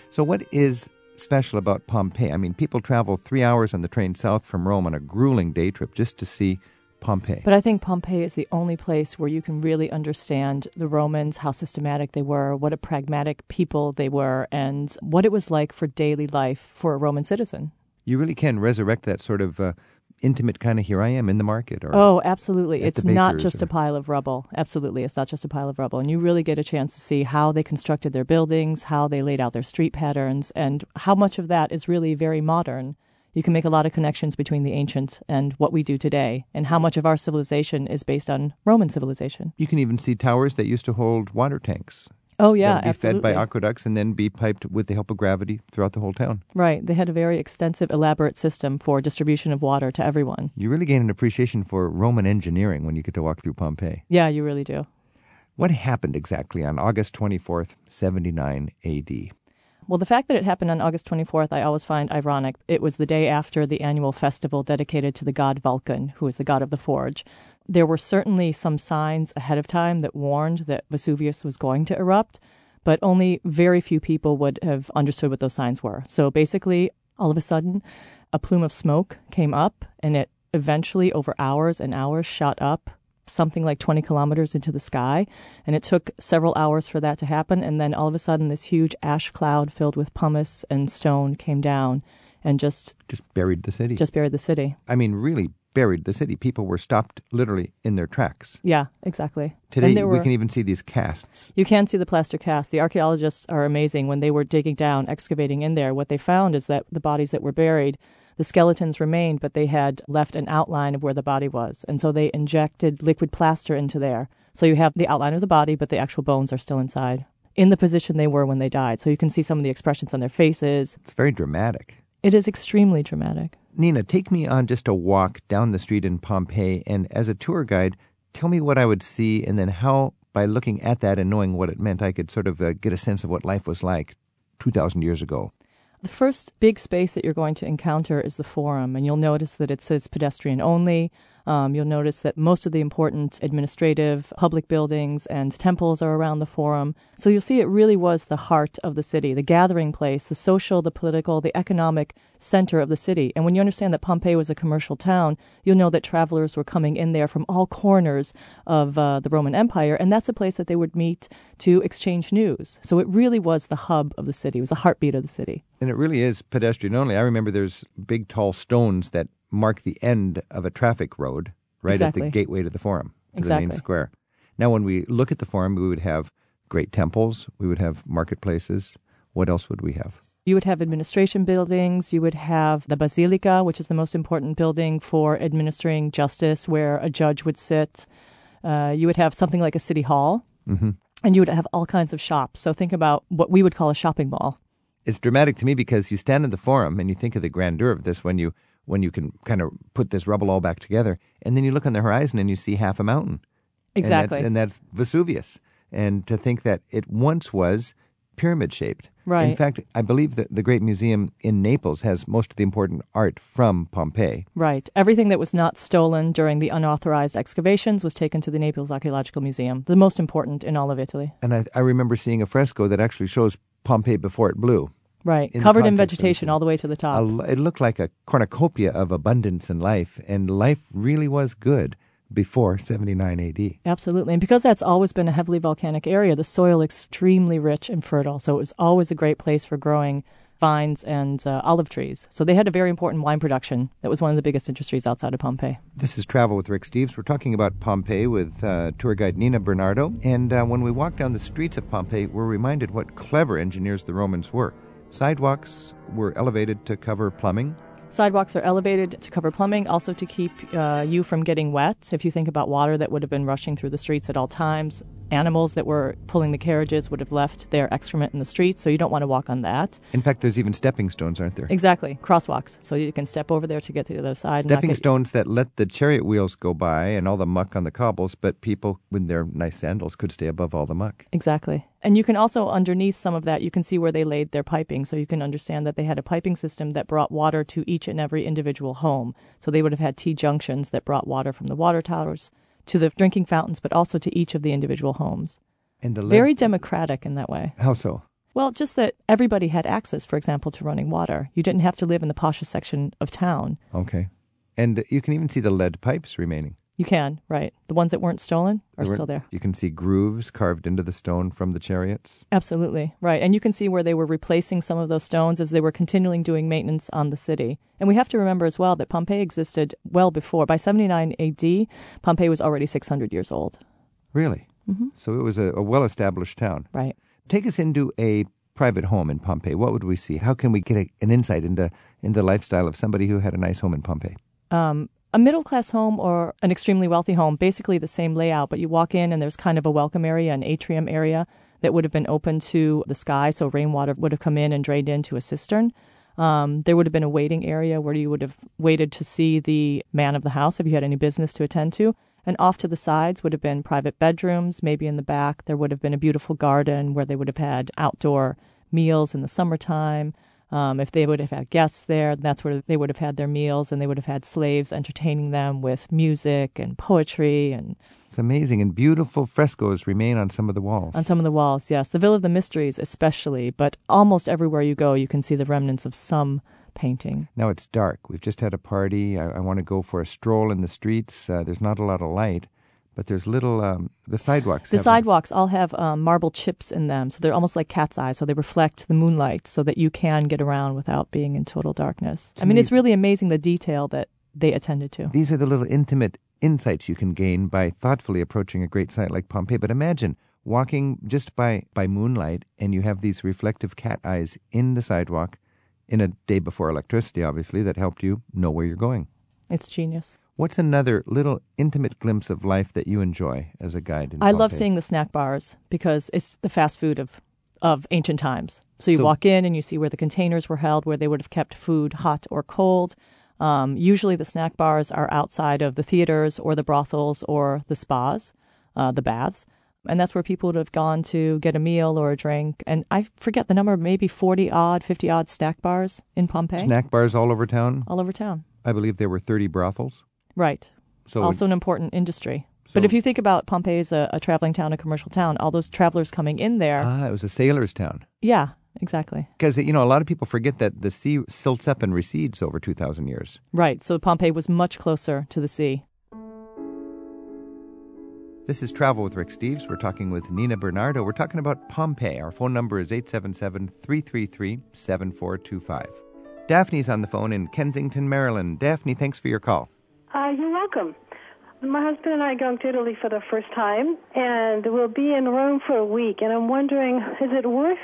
So, what is special about Pompeii? I mean, people travel three hours on the train south from Rome on a grueling day trip just to see Pompeii. But I think Pompeii is the only place where you can really understand the Romans, how systematic they were, what a pragmatic people they were, and what it was like for daily life for a Roman citizen. you really can resurrect that sort of uh, intimate kind of here I am in the market. Or Oh, absolutely. It's not just or- a pile of rubble. Absolutely. It's not just a pile of rubble. And you really get a chance to see how they constructed their buildings, how they laid out their street patterns, and how much of that is really very modern. You can make a lot of connections between the ancients and what we do today, and how much of our civilization is based on Roman civilization. You can even see towers that used to hold water tanks. Oh, yeah, be absolutely. fed by aqueducts and then be piped with the help of gravity throughout the whole town. Right. They had a very extensive, elaborate system for distribution of water to everyone. You really gain an appreciation for Roman engineering when you get to walk through Pompeii. Yeah, you really do. What happened exactly on August 24th, 79 AD? Well, the fact that it happened on August 24th, I always find ironic. It was the day after the annual festival dedicated to the god Vulcan, who is the god of the forge. There were certainly some signs ahead of time that warned that Vesuvius was going to erupt, but only very few people would have understood what those signs were. So basically, all of a sudden, a plume of smoke came up, and it eventually, over hours and hours, shot up something like 20 kilometers into the sky. And it took several hours for that to happen. And then all of a sudden, this huge ash cloud filled with pumice and stone came down and just Just buried the city. just buried the city. I mean, really buried the city. People were stopped literally in their tracks. Yeah, exactly. Today, And we were- can even see these casts. You can see the plaster casts. The archaeologists are amazing. When they were digging down, excavating in there, what they found is that the bodies that were buried, the skeletons remained, but they had left an outline of where the body was. And so they injected liquid plaster into there. So you have the outline of the body, but the actual bones are still inside in the position they were when they died. So you can see some of the expressions on their faces. It's very dramatic. It is extremely dramatic. Nina, take me on just a walk down the street in Pompeii, and as a tour guide, tell me what I would see, and then how, by looking at that and knowing what it meant, I could sort of uh, get a sense of what life was like 2,000 years ago. The first big space that you're going to encounter is the Forum, and you'll notice that it says pedestrian only. Um, you'll notice that most of the important administrative public buildings and temples are around the Forum. So you'll see it really was the heart of the city, the gathering place, the social, the political, the economic center of the city. And when you understand that Pompeii was a commercial town, you'll know that travelers were coming in there from all corners of uh, the Roman Empire, and that's a place that they would meet to exchange news. So it really was the hub of the city, it was the heartbeat of the city. And it really is pedestrian only. I remember there's big tall stones that mark the end of a traffic road right at the gateway to the forum, to the main square. Now, when we look at the forum, we would have great temples, we would have marketplaces. What else would we have? You would have administration buildings. You would have the Basilica, which is the most important building for administering justice, where a judge would sit. Uh, you would have something like a city hall. Mm-hmm. And you would have all kinds of shops. So think about what we would call a shopping mall. It's dramatic to me because you stand in the forum and you think of the grandeur of this when you when you can kind of put this rubble all back together, and then you look on the horizon and you see half a mountain. And that's- Exactly. and that's, Vesuvius. And to think that it once was pyramid shaped. Right. In fact, I believe that the Great Museum in Naples has most of the important art from Pompeii. Right. Everything that was not stolen during the unauthorized excavations was taken to the Naples Archaeological Museum, the most important in all of Italy. And I, I remember seeing a fresco that actually shows Pompeii before it blew. Right. In Covered in context of the vegetation all the way to the top. l- it looked like a cornucopia of abundance and life, and life really was good before 79 AD. Absolutely. And because that's always been a heavily volcanic area, the soil extremely rich and fertile. So it was always a great place for growing vines and uh, olive trees. So they had a very important wine production that was one of the biggest industries outside of Pompeii. This is Travel with Rick Steves. We're talking about Pompeii with uh, tour guide Nina Bernardo. And uh, when we walk down the streets of Pompeii, we're reminded what clever engineers the Romans were. Sidewalks were elevated to cover plumbing. Sidewalks are elevated to cover plumbing, also to keep uh, you from getting wet. If you think about water that would have been rushing through the streets at all times, animals that were pulling the carriages would have left their excrement in the street, so you don't want to walk on that. In fact, there's even stepping stones, aren't there? Exactly, crosswalks, so you can step over there to get to the other side. Stepping stones that let the chariot wheels go by and all the muck on the cobbles, but people with their nice sandals could stay above all the muck. Exactly. And you can also, underneath some of that, you can see where they laid their piping. So you can understand that they had a piping system that brought water to each and every individual home. So they would have had T junctions that brought water from the water towers to the drinking fountains, but also to each of the individual homes. And the lead- Very democratic in that way. How so? Well, just that everybody had access, for example, to running water. You didn't have to live in the poshest section of town. Okay. And you can even see the lead pipes remaining. You can, right. The ones that weren't stolen are still there. You can see grooves carved into the stone from the chariots. Absolutely, right. And you can see where they were replacing some of those stones as they were continuing doing maintenance on the city. And we have to remember as well that Pompeii existed well before. By 79 AD, Pompeii was already 600 years old. Really? Mhm. So it was a, a well established town. Right. Take us into a private home in Pompeii. What would we see? How can we get a, an insight into, into the lifestyle of somebody who had a nice home in Pompeii? Um, a middle class home or an extremely wealthy home, basically the same layout, but you walk in and there's kind of a welcome area, an atrium area that would have been open to the sky, so rainwater would have come in and drained into a cistern. Um, there would have been a waiting area where you would have waited to see the man of the house if you had any business to attend to. And off to the sides would have been private bedrooms. Maybe in the back, there would have been a beautiful garden where they would have had outdoor meals in the summertime. Um, if they would have had guests there, that's where they would have had their meals, and they would have had slaves entertaining them with music and poetry and It's amazing, and beautiful frescoes remain on some of the walls. on some of the walls. Yes, the Villa of the Mysteries, especially, but almost everywhere you go, you can see the remnants of some painting. Now it's dark. We've just had a party. I, I want to go for a stroll in the streets. Uh, there's not a lot of light, But there's little um, the sidewalks. The sidewalks all have um, marble chips in them, so they're almost like cat's eyes. So they reflect the moonlight, so that you can get around without being in total darkness. I mean, me- it's really amazing the detail that they attended to. These are the little intimate insights you can gain by thoughtfully approaching a great site like Pompeii. But imagine walking just by, by moonlight and you have these reflective cat eyes in the sidewalk in a day before electricity, obviously, that helped you know where you're going. It's genius. What's another little intimate glimpse of life that you enjoy as a guide in I love seeing the snack bars because it's the fast food of of ancient times. So you So- walk in and you see where the containers were held, where they would have kept food hot or cold. Um, usually, the snack bars are outside of the theaters or the brothels or the spas, uh, the baths, and that's where people would have gone to get a meal or a drink. And I forget the number, maybe forty odd, fifty odd snack bars in Pompeii, Snack bars all over town. all over town. I believe there were 30 brothels. Right. So also an important industry. So- but if you think about Pompeii as a, a traveling town, a commercial town, all those travelers coming in there, ah, it was a sailor's town. yeah, exactly. Because, you know, a lot of people forget that the sea silts up and recedes over 2,000 years. Right. So Pompeii was much closer to the sea. This is Travel with Rick Steves. We're talking with Nina Bernardo. We're talking about Pompeii. Our phone number is 877 333 7425. Daphne's on the phone in Kensington, Maryland. Daphne, thanks for your call. Uh, you're welcome. My husband and I are going to Italy for the first time, and we'll be in Rome for a week. And I'm wondering, is it worth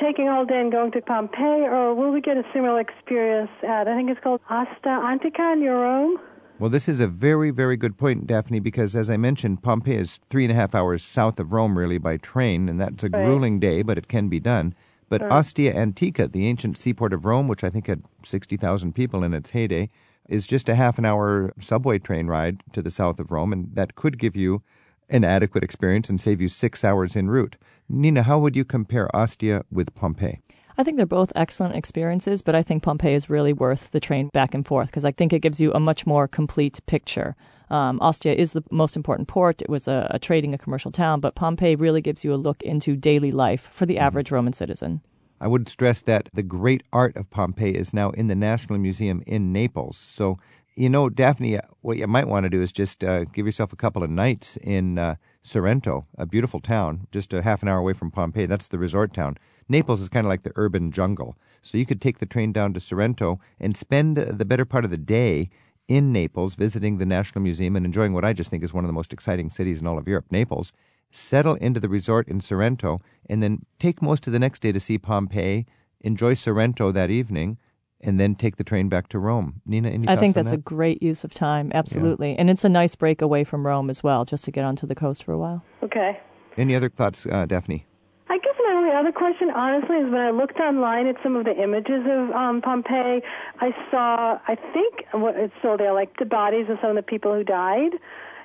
taking all day and going to Pompeii, or will we get a similar experience at, I think it's called Ostia Antica near Rome? Well, this is a very, very good point, Daphne, because as I mentioned, Pompeii is three and a half hours south of Rome, really, by train, and that's a Right. grueling day, but it can be done. But. Ostia Antica, the ancient seaport of Rome, which I think had 60,000 people in its heyday, is just a half an hour subway train ride to the south of Rome, and that could give you an adequate experience and save you six hours en route. Nina, how would you compare Ostia with Pompeii? I think they're both excellent experiences, but I think Pompeii is really worth the train back and forth because I think it gives you a much more complete picture. Um, Ostia is the most important port. It was a, a trading, a commercial town, but Pompeii really gives you a look into daily life for the average Roman citizen. I would stress that the great art of Pompeii is now in the National Museum in Naples. So, you know, Daphne, what you might want to do is just uh, give yourself a couple of nights in uh, Sorrento, a beautiful town, just a half an hour away from Pompeii. That's the resort town. Naples is kind of like the urban jungle. So you could take the train down to Sorrento and spend the better part of the day in Naples visiting the National Museum and enjoying what I just think is one of the most exciting cities in all of Europe, Naples. Settle into the resort in Sorrento and then take most of the next day to see Pompeii, enjoy Sorrento that evening, and then take the train back to Rome. Nina, any I thoughts think on that's a great use of time, absolutely. And it's a nice break away from Rome as well, just to get onto the coast for a while. Okay. Any other thoughts, uh, Daphne? I guess my only other question, honestly, is when I looked online at some of the images of um, Pompeii, I saw, I think what it's still there, like the bodies of some of the people who died.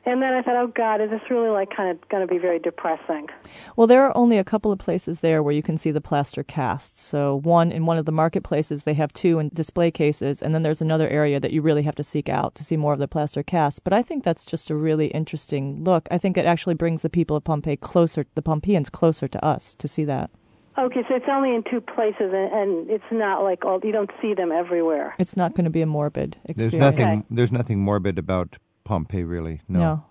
And then I thought, oh God, is this really like kind of going to be very depressing? Well, there are only a couple of places there where you can see the plaster casts. So, one in one of the marketplaces, they have two in display cases, and then there's another area that you really have to seek out to see more of the plaster casts. But I think that's just a really interesting look. I think it actually brings the people of Pompeii closer, the Pompeians closer to us to see that. Okay, so it's only in two places, and, and it's not like all you don't see them everywhere. It's not going to be a morbid experience. There's nothing. There's nothing morbid about Pompeii, really. No. No.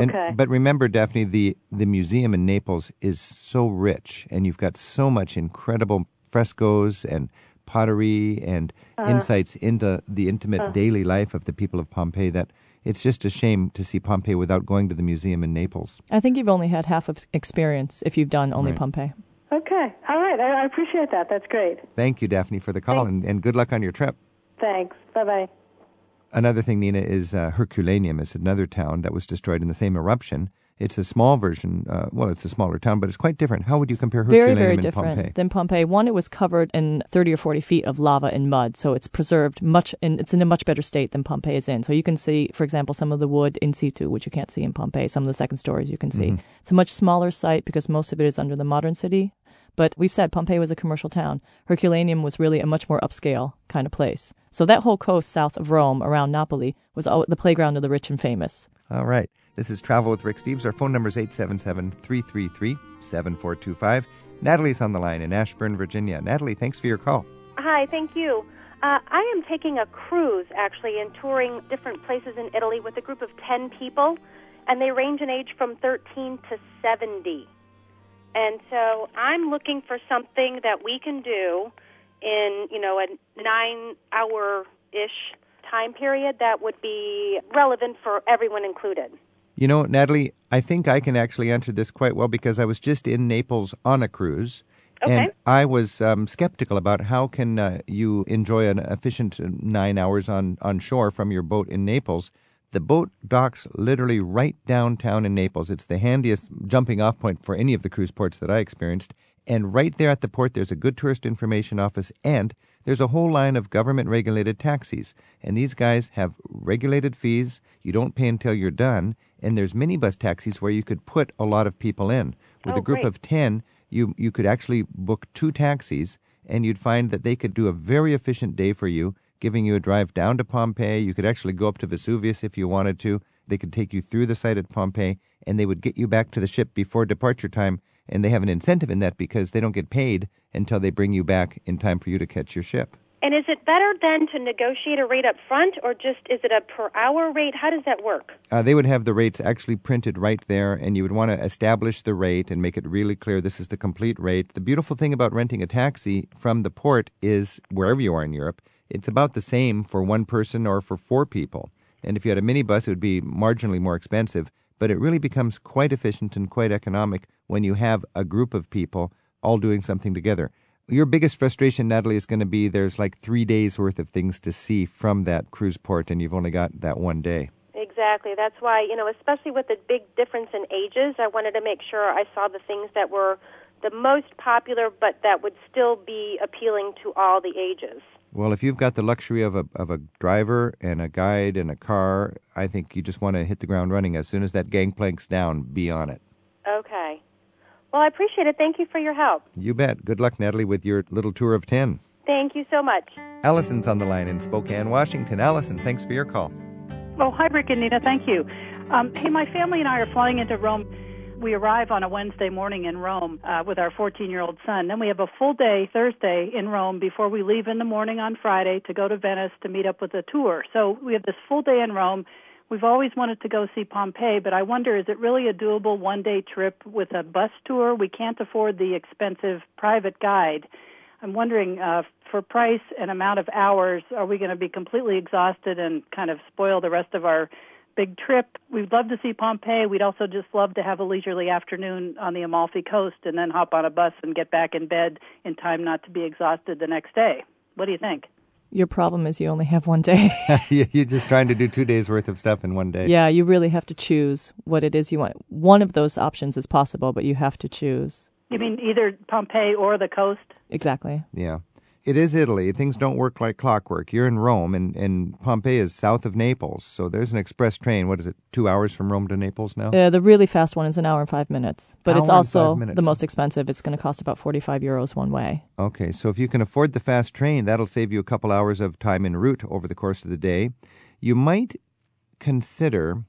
And, Okay. but remember, Daphne, the the museum in Naples is so rich, and you've got so much incredible frescoes and pottery and Uh-huh. insights into the intimate Uh. daily life of the people of Pompeii that it's just a shame to see Pompeii without going to the museum in Naples. I think you've only had half of experience if you've done only Right. Pompeii. Okay, all right, I, I appreciate that. That's great. Thank you, Daphne, for the call, and, and good luck on your trip. Thanks. Bye bye. Another thing, Nina, is uh, Herculaneum. It's another town that was destroyed in the same eruption. It's a small version. Uh, well, it's a smaller town, but it's quite different. How would you compare very Herculaneum very and different Pompeii? than Pompeii. One, it was covered in 30 or 40 feet of lava and mud, so it's preserved much, and it's in a much better state than Pompeii is in. So you can see, for example, some of the wood in situ, which you can't see in Pompeii. Some of the second stories you can see. Mhm. It's a much smaller site because most of it is under the modern city. But we've said Pompeii was a commercial town. Herculaneum was really a much more upscale kind of place. So that whole coast south of Rome, around Napoli, was all, the playground of the rich and famous. All right. This is Travel with Rick Steves. Our phone number is 877 333 7425. Natalie's on the line in Ashburn, Virginia. Natalie, thanks for your call. Hi, thank you. Uh, I am taking a cruise actually and touring different places in Italy with a group of 10 people. and they range in age from 13 to 70. And so I'm looking for something that we can do in, you know, a nine hour ish time period that would be relevant for everyone included. You know, Natalie, I think I can actually answer this quite well because I was just in Naples on a cruise. Okay. And I was um, skeptical about how can uh, you enjoy an efficient nine hours on, on shore from your boat in Naples. The boat docks literally right downtown in Naples. It's the handiest jumping off point for any of the cruise ports that I experienced. And right there at the port, there's a good tourist information office and there's a whole line of government regulated taxis. And these guys have regulated fees. You don't pay until you're done. And there's minibus taxis where you could put a lot of people in. With Oh, a group great. of 10, you, you could actually book two taxis and you'd find that they could do a very efficient day for you, giving you a drive down to Pompeii. You could actually go up to Vesuvius if you wanted to. They could take you through the site at Pompeii and they would get you back to the ship before departure time. And they have an incentive in that because they don't get paid until they bring you back in time for you to catch your ship. And is it better then to negotiate a rate up front, or just is it a per hour rate? How does that work? Uh, they would have the rates actually printed right there, and you would want to establish the rate and make it really clear this is the complete rate. The beautiful thing about renting a taxi from the port is wherever you are in Europe, it's about the same for one person or for four people. And if you had a minibus, it would be marginally more expensive, but it really becomes quite efficient and quite economic when you have a group of people all doing something together. Your biggest frustration, Natalie, is going to be there's like three days worth of things to see from that cruise port, and you've only got that one day. Exactly. That's why, you know, especially with the big difference in ages, I wanted to make sure I saw the things that were the most popular, but that would still be appealing to all the ages. Well, if you've got the luxury of a of a driver and a guide and a car, I think you just want to hit the ground running as soon as that gangplank's down. Be on it. Okay. Well, I appreciate it. Thank you for your help. You bet. Good luck, Natalie, with your little tour of ten. Thank you so much. Allison's on the line in Spokane, Washington. Allison, thanks for your call. Oh, hi, Rick and Nina. Thank you. Um, hey, my family and I are flying into Rome. We arrive on a Wednesday morning in Rome uh, with our 14 year old son. Then we have a full day Thursday in Rome before we leave in the morning on Friday to go to Venice to meet up with a tour. So we have this full day in Rome. We've always wanted to go see Pompeii, but I wonder is it really a doable one day trip with a bus tour? We can't afford the expensive private guide. I'm wondering uh, for price and amount of hours, are we going to be completely exhausted and kind of spoil the rest of our big trip? We'd love to see Pompeii. We'd also just love to have a leisurely afternoon on the Amalfi Coast and then hop on a bus and get back in bed in time not to be exhausted the next day. What do you think? Your problem is you only have one day. You're just trying to do two days worth of stuff in one day. yeah, you really have to choose what it is you want. One of those options is possible, but you have to choose. You mean either Pompeii or the coast? Exactly. Yeah. It is Italy. Things don't work like clockwork. You're in Rome, and, and Pompeii is south of Naples. So there's an express train. What is it, two hours from Rome to Naples now? Uh, the really fast one is an hour and five minutes, but Hour it's also the most expensive. It's going to cost about 45 euros one way. Okay, so if you can afford the fast train, that'll save you a couple hours of time en route over the course of the day. You might consider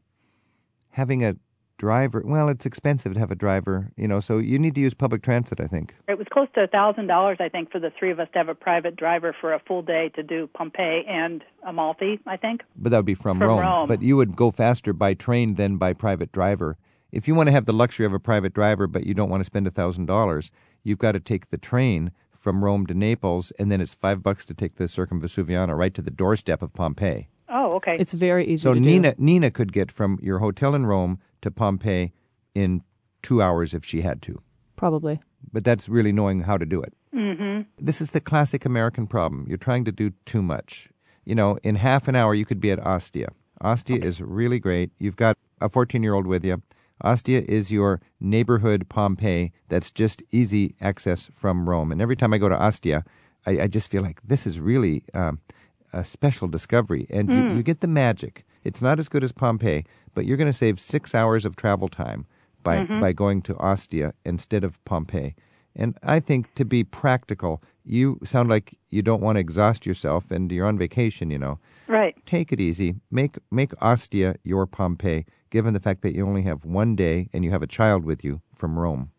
having a driver. Well, it's expensive to have a driver, you know, so you need to use public transit, I think. It was close to a thousand dollars, I think, for the three of us to have a private driver for a full day to do Pompeii and Amalfi. I think. But that would be from, From Rome. Rome. But you would go faster by train than by private driver. If you want to have the luxury of a private driver, but you don't want to spend a thousand dollars, you've got to take the train from Rome to Naples, and then it's five bucks to take the Circumvesuviana right to the doorstep of Pompeii. Oh, okay. It's very easy So to Nina do. Nina could get from your hotel in Rome to Pompeii in two hours if she had to. Probably. But that's really knowing how to do it. Mm-hmm. This is the classic American problem. You're trying to do too much. You know, in half an hour you could be at Ostia. Ostia is really great. You've got a 14 year old with you. Ostia is your neighborhood Pompeii that's just easy access from Rome. And every time I go to Ostia, I, I just feel like this is really um, a special discovery. And you, Mm. you get the magic. It's not as good as Pompeii, but you're going to save six hours of travel time by, Mhm. by going to Ostia instead of Pompeii. And I think to be practical, you sound like you don't want to exhaust yourself and you're on vacation, you know. Right. Take it easy. Make make Ostia your Pompeii, given the fact that you only have one day and you have a child with you from Rome.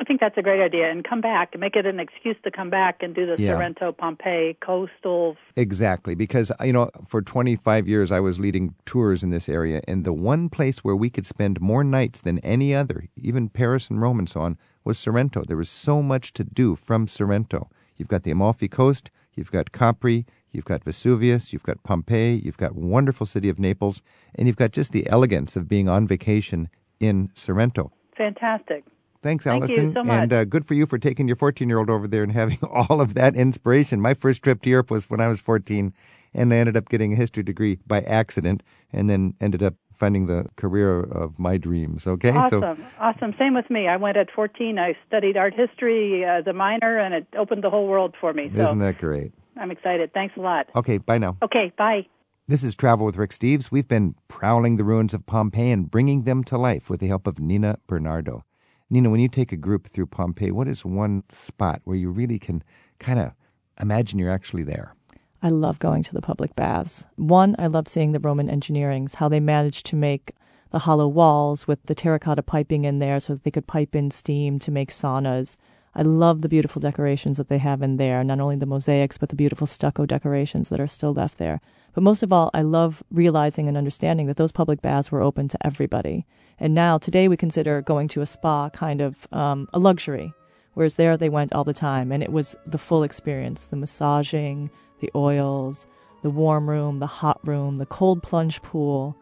I think that's a great idea, and come back make it an excuse to come back and do the Yeah. Sorrento Pompeii coastal. Exactly, because uh, you know, for 25 years I was leading tours in this area, and the one place where we could spend more nights than any other, even Paris and Rome and so on, was Sorrento. There was so much to do from Sorrento. You've got the Amalfi Coast, you've got Capri, you've got Vesuvius, you've got Pompeii, you've got wonderful city of Naples, and you've got just the elegance of being on vacation in Sorrento. Fantastic. Thanks, Thank you Allison. so much. And uh, good for you for taking your 14 year old over there and having all of that inspiration. My first trip to Europe was when I was 14, and I ended up getting a history degree by accident and then ended up finding the career of my dreams. Okay? awesome, So, awesome. Same with me. I went at 14. I studied art history as a minor, and it opened the whole world for me. So isn't that great? I'm excited. Thanks a lot. Okay, bye now. Okay, bye. This is Travel with Rick Steves. We've been prowling the ruins of Pompeii and bringing them to life with the help of Nina Bernardo. Nina, when you take a group through Pompeii, what is one spot where you really can kind of imagine you're actually there? I love going to the public baths. One, I love seeing the Roman engineerings, how they managed to make the hollow walls with the terracotta piping in there so that they could pipe in steam to make saunas. I love the beautiful decorations that they have in there, not only the mosaics, but the beautiful stucco decorations that are still left there. But most of all, I love realizing and understanding that those public baths were open to everybody. And now, today, we consider going to a spa kind of um, a luxury, whereas there they went all the time, and it was the full experience the massaging, the oils, the warm room, the hot room, the cold plunge pool,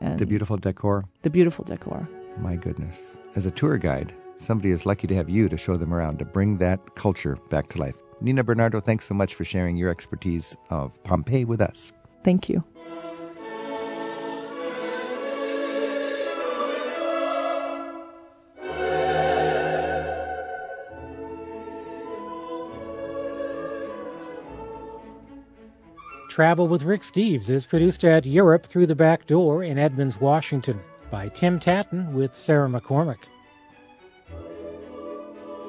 and The beautiful decor. the beautiful decor. My goodness. As a tour guide, somebody is lucky to have you to show them around, to bring that culture back to life. Nina Bernardo, thanks so much for sharing your expertise of Pompeii with us. Thank you. Travel with Rick Steves is produced at Europe Through the Back Door in Edmonds, Washington by Tim Tattan with Sarah McCormick.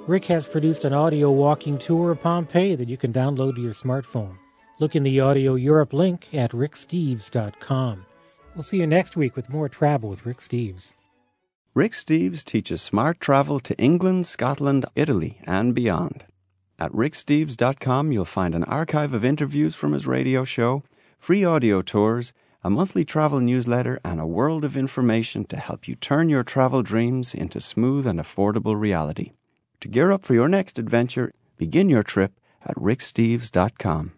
Rick has produced an audio walking tour of Pompeii that you can download to your smartphone. Look in the Audio Europe link at ricksteves.com. We'll see you next week with more travel with Rick Steves. Rick Steves teaches smart travel to England, Scotland, Italy, and beyond. At ricksteves.com, you'll find an archive of interviews from his radio show, free audio tours, a monthly travel newsletter, and a world of information to help you turn your travel dreams into smooth and affordable reality. To gear up for your next adventure, begin your trip at ricksteves.com.